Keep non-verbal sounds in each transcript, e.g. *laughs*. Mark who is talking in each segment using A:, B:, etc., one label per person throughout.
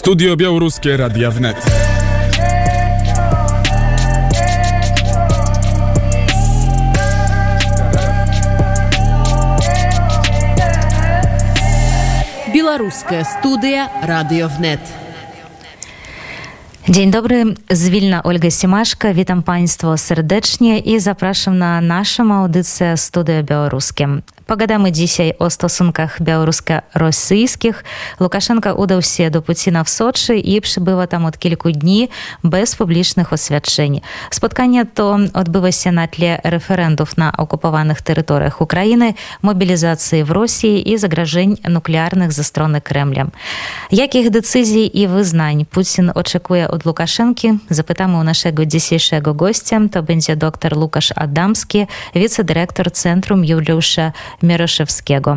A: Studio Białoruskie Radia Wnet.
B: Белорусская студия «Радиовнет».
C: Dzień dobry, z Wilna Olga Simaszka. Witam Państwa serdecznie i zapraszam na naszą audycję Studia Białoruskie. Dzisiaj o stosunkach białorusko-rosyjskich. Łukaszenka udał się do Putina w Soczi i przybywa tam od kilku dni bez publicznych oświadczeń. Spotkanie to odbywa się na tle referendów na okupowanych terytoriach Ukrainy, mobilizacji w Rosji i zagrożeń nuklearnych ze strony Kremla. Jakich decyzji i wyznań Putin oczekuje od Łukaszenki? Zapytamy u naszego dzisiejszego gościa. To będzie dr Łukasz Adamski, wicedyrektor Centrum Juliusza Mieroszewskiego.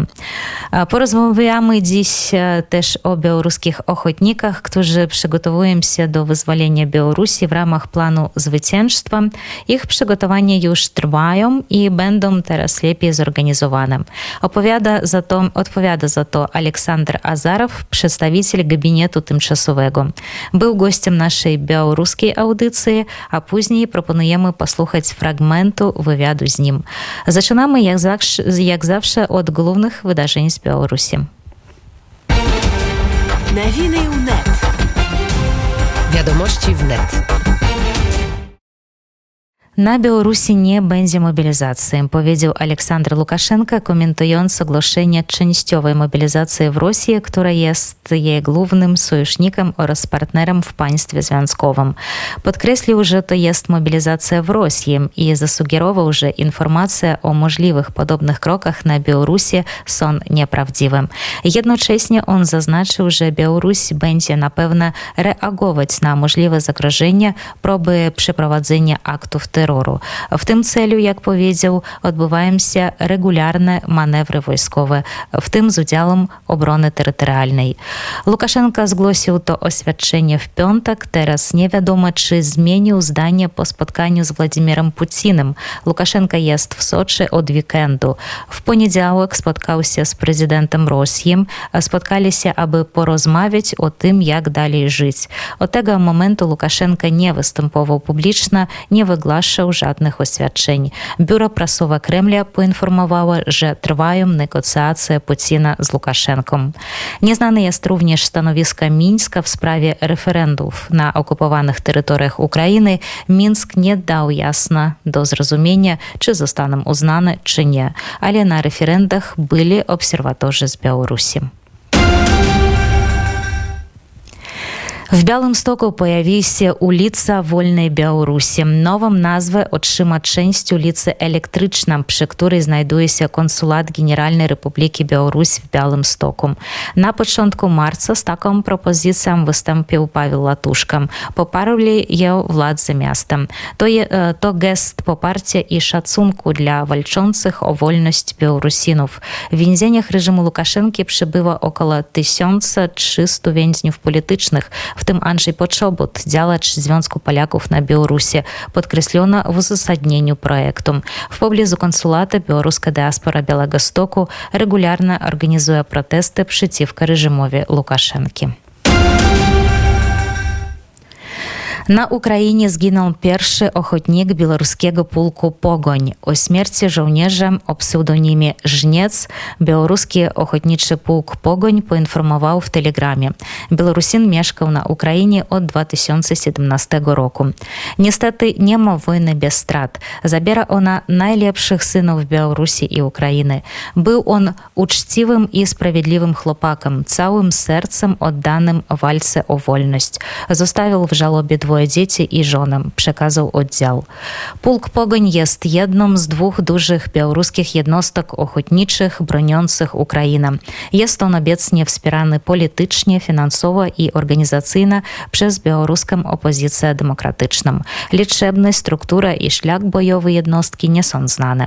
C: Porozmawiamy dziś też o białoruskich ochotnikach, którzy przygotowują się do wyzwolenia Białorusi w ramach planu zwycięstwa. Ich przygotowania już trwają i będą teraz lepiej zorganizowane. Opowiada za to, odpowiada za to Aleksander Azarow, przedstawiciel gabinetu tymczasowego. Był gościem naszej białoruskiej audycji, a później proponujemy posłuchać fragmentu wywiadu z nim. Zaczynamy jak zawsze, jak zawsze od głównych wydarzeń z Białorusi.
B: Nowiny wnet. Wiadomości wnet.
C: Na Białorusi nie będzie mobilizacji, powiedział Aleksander Łukaszenka, komentując ogłoszenie częściowej mobilizacji w Rosji, która jest jej głównym sojusznikiem oraz partnerem w państwie związkowym. Podkreślił, że to jest mobilizacja w Rosji i zasugerował, że informacje o możliwych podobnych krokach na Białorusi są nieprawdziwe. Jednocześnie on zaznaczył, że Białoruś będzie na pewno reagować na możliwe zagrożenia, próby przeprowadzenia aktów terroru terroru. W tym celu, jak powiedział, odbywają się regularne manewry wojskowe, w tym z udziałem obrony terytorialnej. Łukaszenka zgłosił to oświadczenie w piątek. Teraz nie wiadomo, czy zmienił zdanie po spotkaniu z Władimirem Putinem. Łukaszenka jest w Soczi od weekendu. W poniedziałek spotkał się z prezydentem Rosji. Spotkali się, aby porozmawiać o tym, jak dalej żyć. Od tego momentu Łukaszenka nie wygłaszał wygłaszał żadnych oświadczeń. Biuro Prasowe Kremla poinformowało, że trwają negocjacje Putina z Łukaszenką. Nieznane jest również stanowisko Mińska w sprawie referendów na okupowanych terytoriach Ukrainy. Mińsk nie dał jasno do zrozumienia, czy zostaną uznane, czy nie, ale na referendach byli obserwatorzy z Białorusi. W Białymstoku pojawi się ulica Wolnej Białorusi. Nową nazwę otrzyma część ulicy Elektryczna, przy której znajduje się konsulat Generalnej Republiki Białorusi w Białymstoku. Na początku marca z taką propozycją wystąpił Paweł Latuszka. Poparli ją władze miasta. To, je, to gest poparcia i szacunku dla walczących o wolność Białorusinów. W więzieniach reżimu Łukaszenki przybywa około 1300 więźniów politycznych, w tym Andrzej Potrzobut, działacz Związku Polaków na Białorusi, podkreślono w uzasadnieniu projektu. W pobliżu konsulata białoruska diaspora Białegostoku regularnie organizuje protesty przeciwko reżimowi Łukaszenki. Na Ukrainie zginął pierwszy ochotnik białoruskiego pułku Pogoń. O śmierci żołnierza o pseudonimie Żniec białoruski ochotniczy pułk Pogoń poinformował w telegramie. Białorusin mieszkał na Ukrainie od 2017 roku. Niestety nie ma wojny bez strat. Zabiera ona najlepszych synów Białorusi i Ukrainy. Był on uczciwym i sprawiedliwym chłopakiem, całym sercem oddanym walce o wolność. Zostawił w żałobie dwóch dzieci i żonę, przekazał oddział. Pułk Pogoń jest jedną z dwóch dużych białoruskich jednostek ochotniczych broniących Ukrainę. Jest on obecnie wspierany politycznie, finansowo i organizacyjnie przez białoruską opozycję demokratyczną. Liczebność, struktura i szlak bojowy jednostki nie są znane.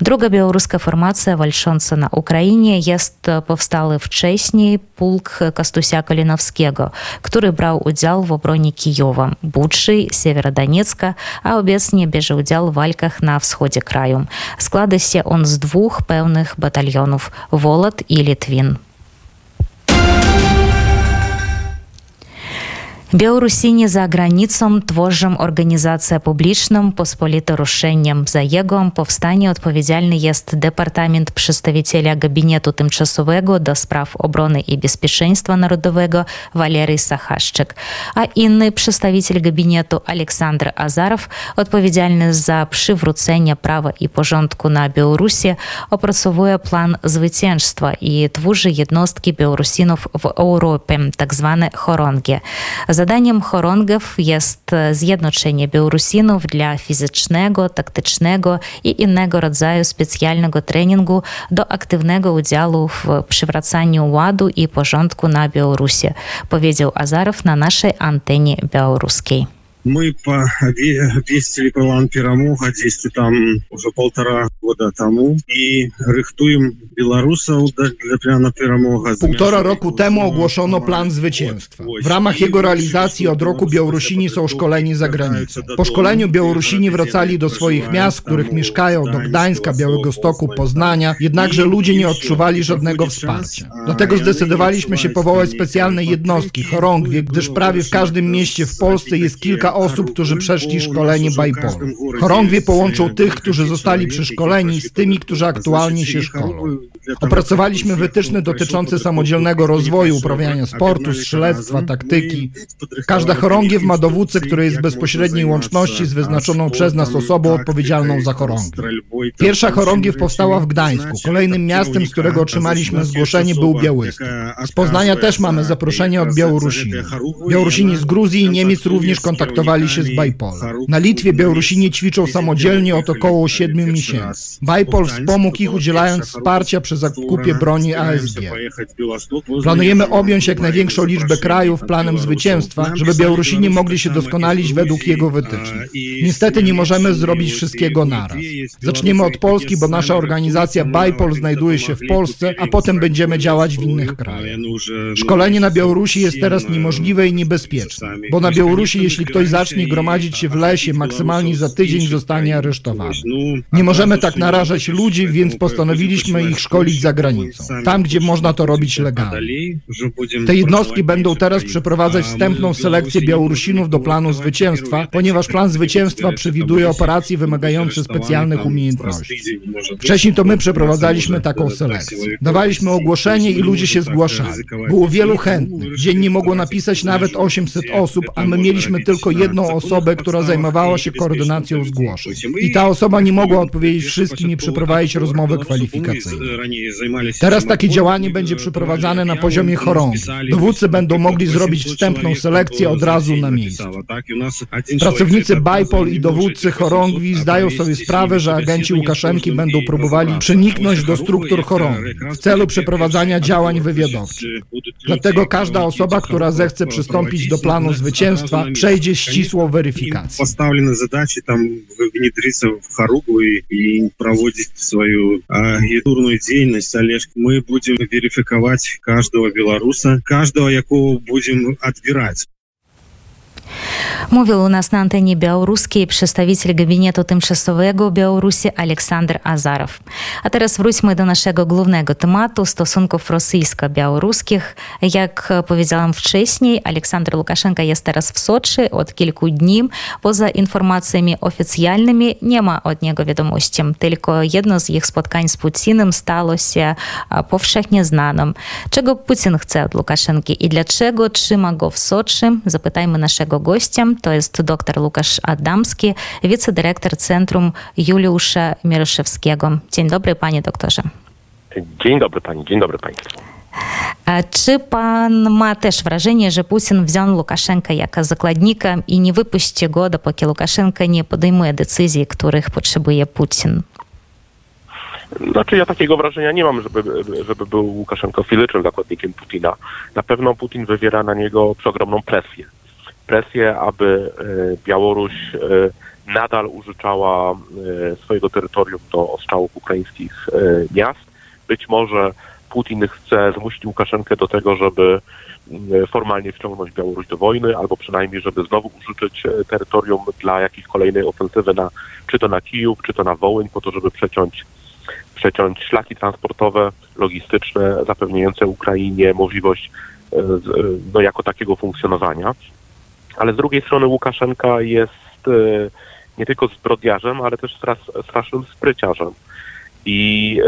C: Druga białoruska formacja walcząca na Ukrainie jest powstały wcześniej pułk Kastusia Kalinowskiego, który brał udział w obronie Kijowa. Бучы, северадонецка, а ў бесні ўдзел вальках на ўсходзе краю. Складыся он з двух пэўных батальёнов Волат і літвін. Białorusini za granicą tworzą organizację publiczną pospolite ruszeniem. Za jego powstanie odpowiedzialny jest Departament Przedstawiciela Gabinetu Tymczasowego do Spraw Obrony i Bezpieczeństwa Narodowego Walery Sachaszczyk, a inny przedstawiciel gabinetu Aleksandr Azarow, odpowiedzialny za przywrócenie prawa i porządku na Białorusi, opracowuje plan zwycięstwa i tworzy jednostki Białorusinów w Europie, tak zwane chorongie. Zadaniem chorągów jest zjednoczenie Białorusinów dla fizycznego, taktycznego i innego rodzaju specjalnego treningu do aktywnego udziału w przywracaniu ładu i porządku na Białorusi, powiedział Azarow na naszej antenie białoruskiej.
D: Мы повесили план перамога дзесьці там уже полтора года тому i rychtujemy Białorusów dla planu перамога.
E: Półtora roku temu ogłoszono plan zwycięstwa. W ramach jego realizacji od roku Białorusini są szkoleni za granicą. Po szkoleniu Białorusini wracali do swoich miast, w których mieszkają, do Gdańska, Białego Stoku, Poznania, jednakże ludzie nie odczuwali żadnego wsparcia. Dlatego zdecydowaliśmy się powołać specjalne jednostki, chorągwie, gdyż prawie w każdym mieście w Polsce jest kilka osób, którzy przeszli szkolenie Bajpol. Chorągwie połączą tych, którzy zostali przeszkoleni z tymi, którzy aktualnie się szkolą. Opracowaliśmy wytyczne dotyczące samodzielnego rozwoju, uprawiania sportu, strzelectwa, taktyki. Każda chorągiew ma dowódcę, który jest w bezpośredniej łączności z wyznaczoną przez nas osobą odpowiedzialną za chorągiew. Pierwsza chorągiew powstała w Gdańsku. Kolejnym miastem, z którego otrzymaliśmy zgłoszenie był Białystok. Z Poznania też mamy zaproszenie od Białorusini. Białorusini z Gruzji i Niemiec również kontaktowali się z Bajpol. Na Litwie Białorusini ćwiczą samodzielnie od około 7 miesięcy. Bajpol wspomógł ich udzielając wsparcia przy zakupie broni ASG. Planujemy objąć jak największą liczbę krajów planem zwycięstwa, żeby Białorusini mogli się doskonalić według jego wytycznych. Niestety nie możemy zrobić wszystkiego naraz. Zaczniemy od Polski, bo nasza organizacja Bajpol znajduje się w Polsce, a potem będziemy działać w innych krajach. Szkolenie na Białorusi jest teraz niemożliwe i niebezpieczne, bo na Białorusi, jeśli ktoś zacznie gromadzić się w lesie, maksymalnie za tydzień zostanie aresztowany. Nie możemy tak narażać ludzi, więc postanowiliśmy ich szkolić za granicą, tam gdzie można to robić legalnie. Te jednostki będą teraz przeprowadzać wstępną selekcję Białorusinów do planu zwycięstwa, ponieważ plan zwycięstwa przewiduje operacje wymagające specjalnych umiejętności. Wcześniej to my przeprowadzaliśmy taką selekcję. Dawaliśmy ogłoszenie i ludzie się zgłaszali. Było wielu chętnych. Dziennie mogło napisać nawet 800 osób, a my mieliśmy tylko jedną osobę, która zajmowała się koordynacją zgłoszeń. I ta osoba nie mogła odpowiedzieć wszystkim i przeprowadzić rozmowy kwalifikacyjnej. Teraz takie działanie będzie przeprowadzane na poziomie chorągwi. Dowódcy będą mogli zrobić wstępną selekcję od razu na miejscu. Pracownicy Bajpol i dowódcy chorągwi zdają sobie sprawę, że agenci Łukaszenki będą próbowali przeniknąć do struktur chorągwi w celu przeprowadzania działań wywiadowczych. Dlatego każda osoba, która zechce przystąpić do planu zwycięstwa, przejdzie ścisłą weryfikację.
D: Поставлены задачи там внедриться в Харугу и, и проводить свою агентурную деятельность, Олеж. Мы будем верификовать каждого белоруса, каждого, якого будем отбирать.
C: Mówił u nas na antenie białoruskiej przedstawiciel gabinetu tymczasowego Białorusi Aleksander Azarow. A teraz wróćmy do naszego głównego tematu stosunków rosyjsko-białoruskich. Jak powiedziałam wcześniej, Aleksander Łukaszenka jest teraz w Soczi od kilku dni. Poza informacjami oficjalnymi nie ma od niego wiadomości. Tylko jedno z ich spotkań z Putinem stało się powszechnie znanym. Czego Putin chce od Łukaszenki i dlaczego trzyma go w Soczi? Zapytajmy naszego gościa. To jest dr Łukasz Adamski, wicedyrektor Centrum Juliusza Mieroszewskiego. Dzień dobry, panie doktorze.
F: Dzień dobry pani, dzień dobry państwu.
C: A czy pan ma też wrażenie, że Putin wziął Łukaszenkę jako zakładnika i nie wypuści go, dopóki Łukaszenka nie podejmuje decyzji, których potrzebuje Putin?
F: Znaczy ja takiego wrażenia nie mam, żeby, żeby był Łukaszenko fizycznym zakładnikiem Putina. Na pewno Putin wywiera na niego przeogromną presję presję, aby Białoruś nadal użyczała swojego terytorium do ostrzałów ukraińskich miast. Być może Putin chce zmusić Łukaszenkę do tego, żeby formalnie wciągnąć Białoruś do wojny, albo przynajmniej, żeby znowu użyczyć terytorium dla jakiejś kolejnej ofensywy, na, czy to na Kijów, czy to na Wołyń, po to, żeby przeciąć, przeciąć szlaki transportowe, logistyczne, zapewniające Ukrainie możliwość no, jako takiego funkcjonowania. Ale z drugiej strony Łukaszenka jest nie tylko zbrodniarzem, ale też strasznym spryciarzem. I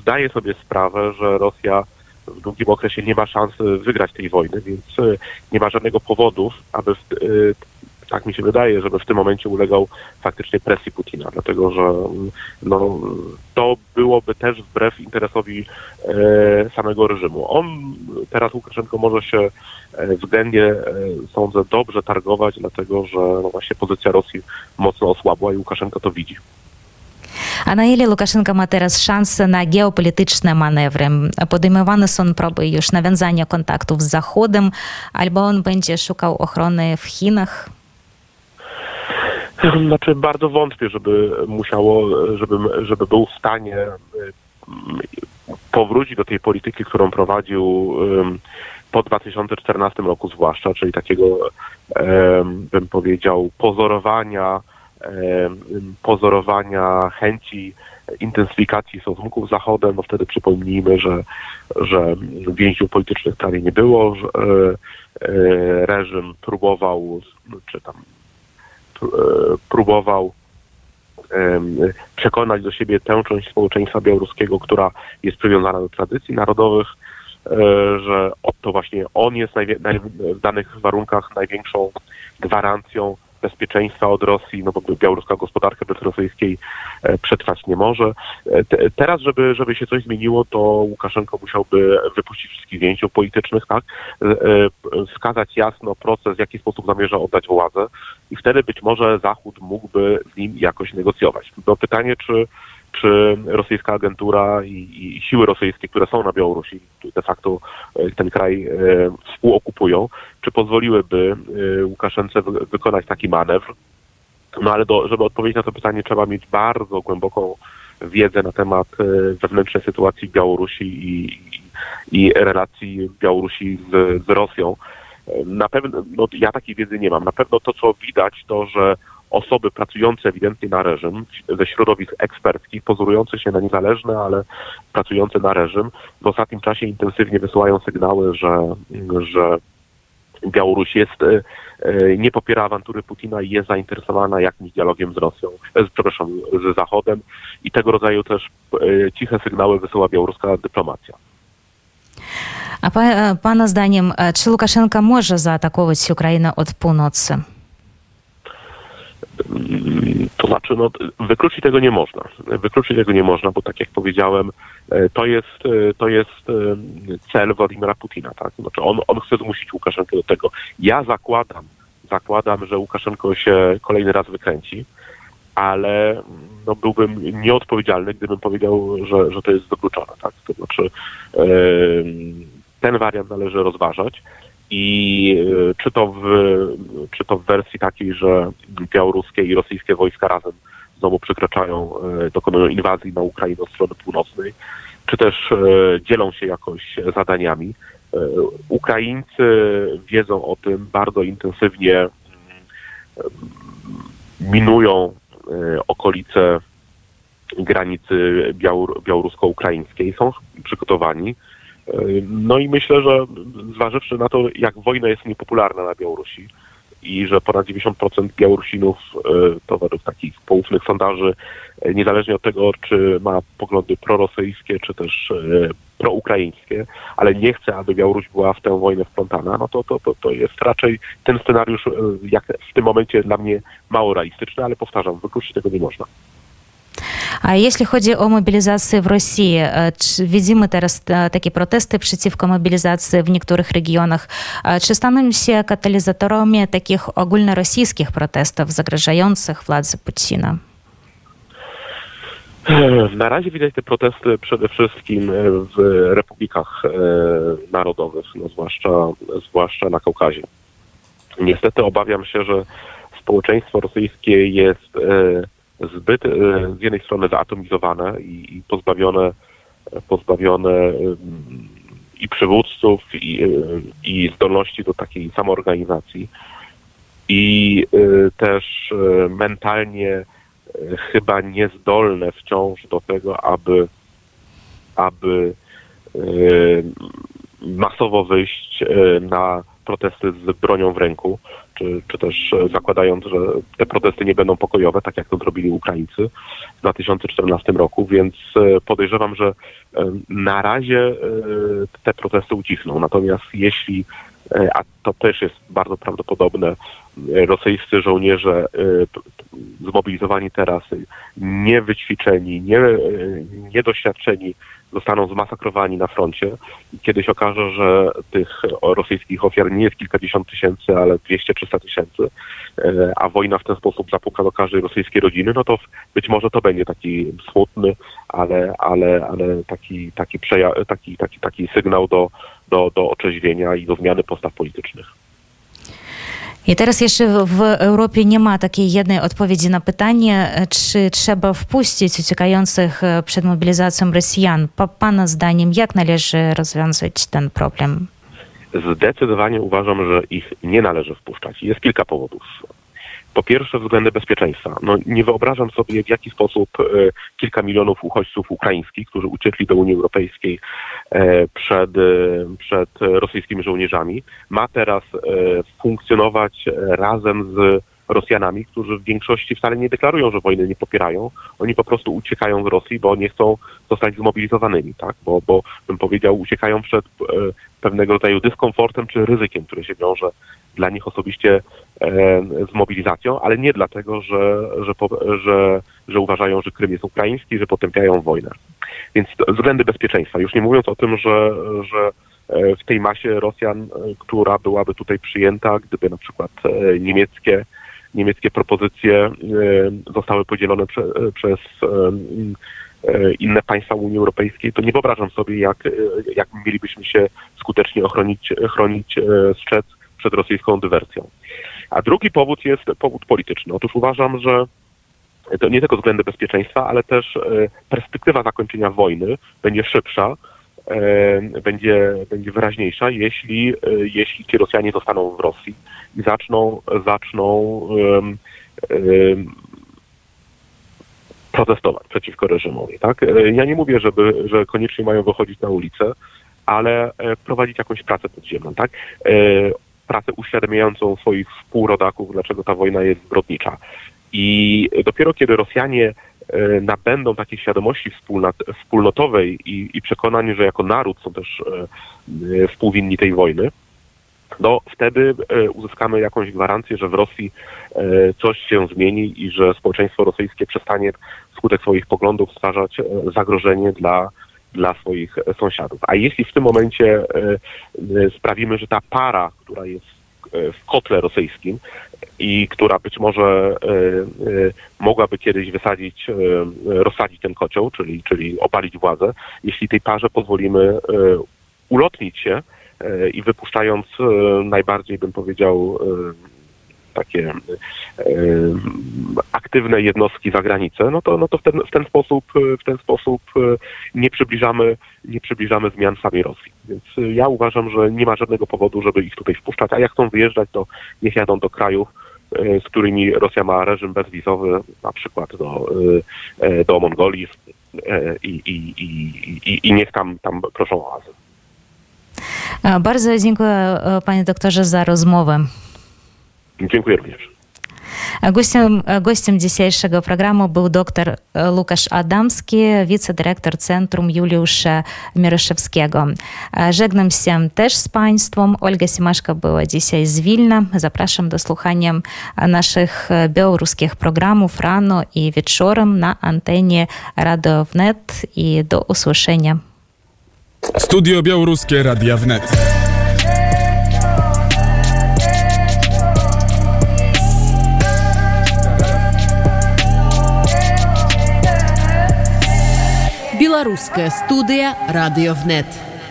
F: zdaje sobie sprawę, że Rosja w długim okresie nie ma szans wygrać tej wojny, więc nie ma żadnego powodu, aby tak mi się wydaje, żeby w tym momencie ulegał faktycznie presji Putina, dlatego że no, to byłoby też wbrew interesowi e, samego reżimu. On teraz Łukaszenko może się e, względnie, e, sądzę, dobrze targować, dlatego że no właśnie pozycja Rosji mocno osłabła i Łukaszenko to widzi.
C: A na ile Łukaszenka ma teraz szanse na geopolityczne manewry? Podejmowane są próby już nawiązania kontaktów z Zachodem, albo on będzie szukał ochrony w Chinach? *laughs*
F: Znaczy bardzo wątpię, żeby musiało, żeby, żeby był w stanie powrócić do tej polityki, którą prowadził po 2014 roku zwłaszcza, czyli takiego, bym powiedział, pozorowania, pozorowania chęci intensyfikacji stosunków z Zachodem, no wtedy przypomnijmy, że, że więźniów politycznych prawie nie było, że e, reżim próbował, czy tam próbował przekonać do siebie tę część społeczeństwa białoruskiego, która jest przywiązana do tradycji narodowych, e, że to właśnie on jest w danych warunkach największą gwarancją bezpieczeństwa od Rosji, no bo białoruska gospodarka bez rosyjskiej e, przetrwać nie może. E, teraz, żeby, żeby się coś zmieniło, to Łukaszenko musiałby wypuścić wszystkich więźniów politycznych, tak? E, wskazać jasno proces, w jaki sposób zamierza oddać władzę i wtedy być może Zachód mógłby z nim jakoś negocjować. To pytanie, czy czy rosyjska agentura i, i, siły rosyjskie, które są na Białorusi, de facto e, ten kraj e, współokupują, czy pozwoliłyby e, Łukaszence wykonać taki manewr. No ale do, żeby odpowiedzieć na to pytanie, trzeba mieć bardzo głęboką wiedzę na temat wewnętrznej sytuacji Białorusi i, i relacji Białorusi z, z Rosją. Na pewno, no, ja takiej wiedzy nie mam. Na pewno to, co widać, to, że osoby pracujące ewidentnie na reżim, ze środowisk eksperckich, pozorujące się na niezależne, ale pracujące na reżim, w ostatnim czasie intensywnie wysyłają sygnały, że, że Białoruś jest, e, e, nie popiera awantury Putina i jest zainteresowana jakimś dialogiem z Rosją, e, przepraszam, z Zachodem i tego rodzaju też ciche sygnały wysyła białoruska dyplomacja.
C: A pana zdaniem, czy Łukaszenka może zaatakować Ukrainę od północy?
F: To znaczy, no, wykluczyć tego nie można. Wykluczyć tego nie można, bo tak jak powiedziałem, e, to jest, e, to jest e, cel Władimira Putina. Tak? Znaczy on, on chce zmusić Łukaszenkę do tego. Ja zakładam, zakładam, że Łukaszenko się kolejny raz wykręci, ale no, byłbym nieodpowiedzialny, gdybym powiedział, że, że to jest wykluczone. Tak? To znaczy, ten wariant należy rozważać i e, czy to, w, czy to w wersji takiej, że białoruskie i rosyjskie wojska razem znowu przekraczają, e, dokonują inwazji na Ukrainę od strony północnej, czy też e, dzielą się jakoś zadaniami. Ukraińcy wiedzą o tym, bardzo intensywnie mm, minują okolice granicy białorusko-ukraińskiej, są przygotowani no i myślę, że zważywszy na to, jak wojna jest niepopularna na Białorusi i że ponad 90% Białorusinów, e, to według takich poufnych sondaży, e, niezależnie od tego, czy ma poglądy prorosyjskie, czy też e, proukraińskie, ale nie chce, aby Białoruś była w tę wojnę wplątana, no to, to, to, to jest raczej ten scenariusz, jak w tym momencie dla mnie mało realistyczny, ale powtarzam, wykluczyć tego nie można.
C: A jeśli chodzi o mobilizację w Rosji, widzimy teraz takie protesty przeciwko mobilizacji w niektórych regionach. Czy staną się katalizatorami takich ogólnorosyjskich protestów zagrażających władzy Putina?
F: Na razie widać te protesty przede wszystkim w republikach narodowych, no zwłaszcza, zwłaszcza na Kaukazie. Niestety obawiam się, że społeczeństwo rosyjskie jest zbyt e, z jednej strony zaatomizowane i, i pozbawione, pozbawione i przywódców, i, e, i zdolności do takiej samoorganizacji, i e, też mentalnie chyba niezdolne wciąż do tego, aby, aby masowo wyjść na protesty z bronią w ręku, czy, czy też zakładając, że te protesty nie będą pokojowe, tak jak to zrobili Ukraińcy w 2014 roku, więc podejrzewam, że na razie te protesty ucichną. Natomiast jeśli a to też jest bardzo prawdopodobne, rosyjscy żołnierze zmobilizowani teraz, niewyćwiczeni, nie, niedoświadczeni, zostaną zmasakrowani na froncie. I kiedyś okaże, że tych rosyjskich ofiar nie jest kilkadziesiąt tysięcy, ale 200-300 tysięcy, a wojna w ten sposób zapuka do każdej rosyjskiej rodziny, no to być może to będzie taki smutny, ale, ale, ale taki, taki, taki, taki, taki sygnał do, do, do otrzeźwienia i do zmiany postaw politycznych.
C: I teraz jeszcze w Europie nie ma takiej jednej odpowiedzi na pytanie, czy trzeba wpuścić uciekających przed mobilizacją Rosjan. Po Pana zdaniem, jak należy rozwiązać ten problem?
F: Zdecydowanie uważam, że ich nie należy wpuszczać. Jest kilka powodów. Po pierwsze względy bezpieczeństwa. No, nie wyobrażam sobie w jaki sposób e, kilka milionów uchodźców ukraińskich, którzy uciekli do Unii Europejskiej e, przed, e, przed rosyjskimi żołnierzami, ma teraz funkcjonować razem z Rosjanami, którzy w większości wcale nie deklarują, że wojny nie popierają. Oni po prostu uciekają z Rosji, bo nie chcą zostać zmobilizowanymi, tak? Bo, bo bym powiedział, uciekają przed e, pewnego rodzaju dyskomfortem czy ryzykiem, które się wiąże dla nich osobiście e, z mobilizacją, ale nie dlatego, że, że, że, że uważają, że Krym jest ukraiński, że potępiają wojnę. Więc względy bezpieczeństwa. Już nie mówiąc o tym, że, że e, w tej masie Rosjan, która byłaby tutaj przyjęta, gdyby na przykład niemieckie niemieckie propozycje e, zostały podzielone prze, e, przez e, inne państwa Unii Europejskiej, to nie wyobrażam sobie, jak, jak mielibyśmy się skutecznie ochronić, chronić strzec przed rosyjską dywersją. A drugi powód jest powód polityczny. Otóż uważam, że to nie tylko względy bezpieczeństwa, ale też perspektywa zakończenia wojny będzie szybsza, będzie, będzie wyraźniejsza, jeśli, jeśli ci Rosjanie zostaną w Rosji i zaczną, zaczną um, um, protestować przeciwko reżimowi. Tak? E, ja nie mówię, żeby, że koniecznie mają wychodzić na ulicę, ale e, prowadzić jakąś pracę podziemną. Tak? E, pracę uświadamiającą swoich współrodaków, dlaczego ta wojna jest zbrodnicza. I dopiero kiedy Rosjanie nabędą takiej świadomości wspólnotowej i, i przekonani, że jako naród są też współwinni tej wojny, no wtedy e, uzyskamy jakąś gwarancję, że w Rosji e, coś się zmieni i że społeczeństwo rosyjskie przestanie wskutek swoich poglądów stwarzać e, zagrożenie dla, dla swoich sąsiadów. A jeśli w tym momencie sprawimy, że ta para, która jest w kotle rosyjskim i która być może mogłaby kiedyś wysadzić, rozsadzić ten kocioł, czyli, czyli opalić władzę, jeśli tej parze pozwolimy ulotnić się, E, i wypuszczając e, najbardziej, bym powiedział, e, takie aktywne jednostki za granicę, no to, no to w, ten, w ten sposób w ten sposób nie przybliżamy, nie przybliżamy zmian samej Rosji. Więc ja uważam, że nie ma żadnego powodu, żeby ich tutaj wpuszczać, a jak chcą wyjeżdżać, to niech jadą do krajów, z którymi Rosja ma reżim bezwizowy, na przykład do, do Mongolii i, i, i, i niech tam, tam proszą o azyl.
C: Bardzo dziękuję panie doktorze za rozmowę.
F: Dziękuję również.
C: Gościem, gościem dzisiejszego programu był dr Łukasz Adamski, wicedyrektor Centrum Juliusza Mieroszewskiego. Żegnam się też z Państwem. Olga Simaszka była dzisiaj z Wilna. Zapraszam do słuchania naszych białoruskich programów rano i wieczorem na antenie Radio Wnet i do usłyszenia.
A: Studio Białoruskie Radia Wnet.
B: Белорусская студія радіовнет.